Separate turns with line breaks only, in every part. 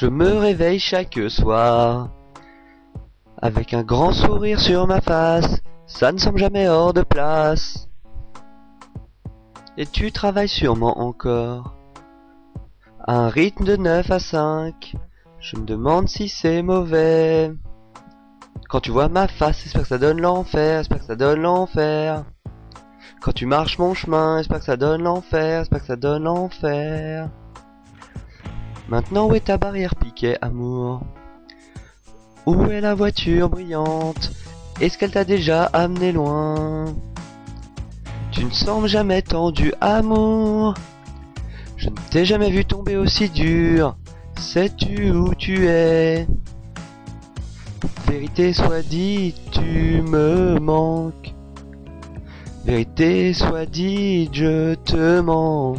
Je me réveille chaque soir avec un grand sourire sur ma face, ça ne semble jamais hors de place. Et tu travailles sûrement encore à un rythme de 9 à 5. Je me demande si c'est mauvais. Quand tu vois ma face, j'espère que ça donne l'enfer, j'espère que ça donne l'enfer. Quand tu marches mon chemin, j'espère que ça donne l'enfer, j'espère que ça donne l'enfer. Maintenant où est ta barrière piquée, amour? Où est la voiture brillante? Est-ce qu'elle t'a déjà amené loin? Tu ne sembles jamais tendu, amour Je ne t'ai jamais vu tomber aussi dur. Sais-tu où tu es? Vérité soit dite, tu me manques. Vérité soit dite, je te mens.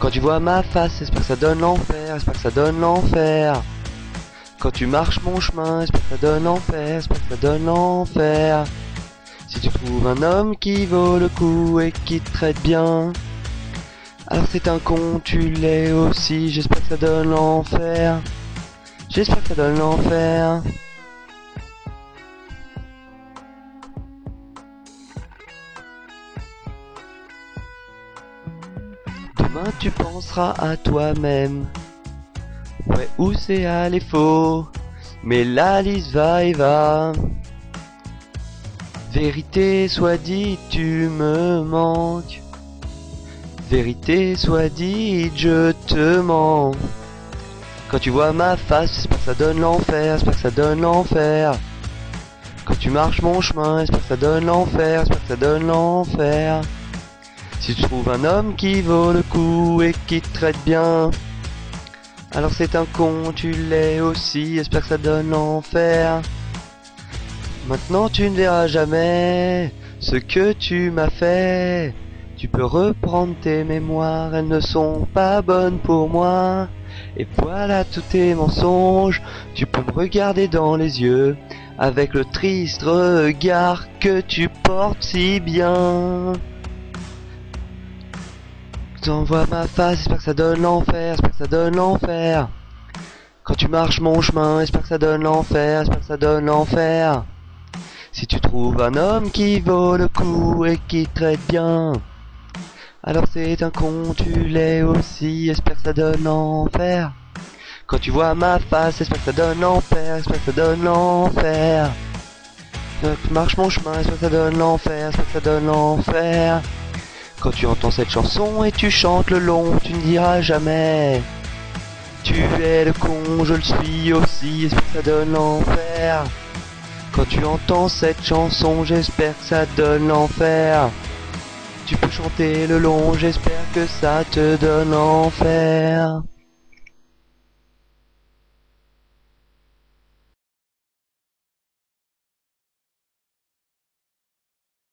Quand tu vois ma face, j'espère que ça donne l'enfer, j'espère que ça donne l'enfer. Quand tu marches mon chemin, j'espère que ça donne l'enfer, j'espère que ça donne l'enfer. Si tu trouves un homme qui vaut le coup et qui te traite bien, alors c'est un con, tu l'es aussi, j'espère que ça donne l'enfer. J'espère que ça donne l'enfer. Demain tu penseras à toi-même. Ouais, où c'est aller faux? Mais la liste va et va. Vérité soit dite, tu me manques. Vérité soit dite, je te mens. Quand tu vois ma face, j'espère que ça donne l'enfer, j'espère que ça donne l'enfer. Quand tu marches mon chemin, j'espère que ça donne l'enfer, j'espère que ça donne l'enfer. Si tu trouves un homme qui vaut le coup et qui te traite bien, alors c'est un con, tu l'es aussi, j'espère que ça donne l'enfer. Maintenant tu ne verras jamais ce que tu m'as fait. Tu peux reprendre tes mémoires, elles ne sont pas bonnes pour moi. Et voilà tous tes mensonges, tu peux me regarder dans les yeux, avec le triste regard que tu portes si bien. T'envoies ma face, j'espère que ça donne l'enfer, j'espère que ça donne l'enfer. Quand tu marches mon chemin, j'espère que ça donne l'enfer, j'espère que ça donne l'enfer. Si tu trouves un homme qui vaut le coup et qui te traite bien, alors c'est un con, tu l'es aussi, j'espère que ça donne l'enfer. Quand tu vois ma face, j'espère que ça donne l'enfer, j'espère que ça donne l'enfer. Quand tu marches mon chemin, j'espère que ça donne l'enfer, j'espère que ça donne l'enfer. Quand tu entends cette chanson et tu chantes le long, tu ne diras jamais. Tu es le con, je le suis aussi, j'espère que ça donne l'enfer. Quand tu entends cette chanson, j'espère que ça donne l'enfer. Tu peux chanter le long, j'espère que ça te donne l'enfer.